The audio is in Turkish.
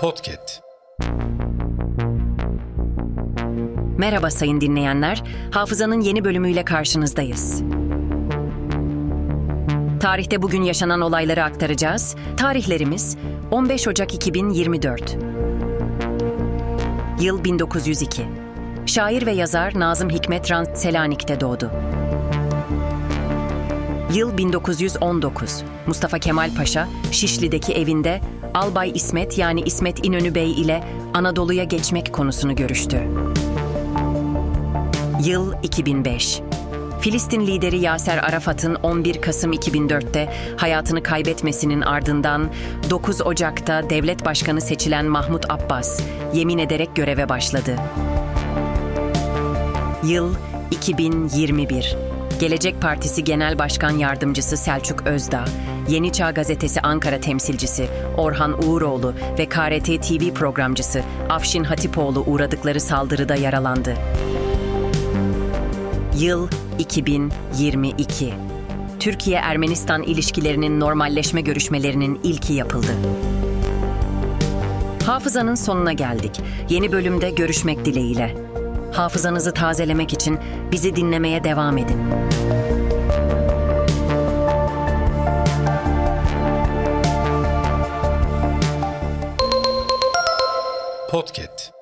Podcast. Merhaba sayın dinleyenler. Hafızanın yeni bölümüyle karşınızdayız. Tarihte bugün yaşanan olayları aktaracağız. Tarihlerimiz 15 Ocak 2024. Yıl 1902. Şair ve yazar Nazım Hikmet Ran Selanik'te doğdu. Yıl 1919. Mustafa Kemal Paşa Şişli'deki evinde Albay İsmet yani İsmet İnönü Bey ile Anadolu'ya geçmek konusunu görüştü. Yıl 2005. Filistin lideri Yaser Arafat'ın 11 Kasım 2004'te hayatını kaybetmesinin ardından 9 Ocak'ta devlet başkanı seçilen Mahmut Abbas yemin ederek göreve başladı. Yıl 2021. Gelecek Partisi Genel Başkan Yardımcısı Selçuk Özdağ, Yeni Çağ Gazetesi Ankara temsilcisi Orhan Uğuroğlu ve KRT TV programcısı Afşin Hatipoğlu uğradıkları saldırıda yaralandı. Yıl 2022. Türkiye-Ermenistan ilişkilerinin normalleşme görüşmelerinin ilki yapıldı. Hafızanın sonuna geldik. Yeni bölümde görüşmek dileğiyle. Hafızanızı tazelemek için bizi dinlemeye devam edin. Podcast.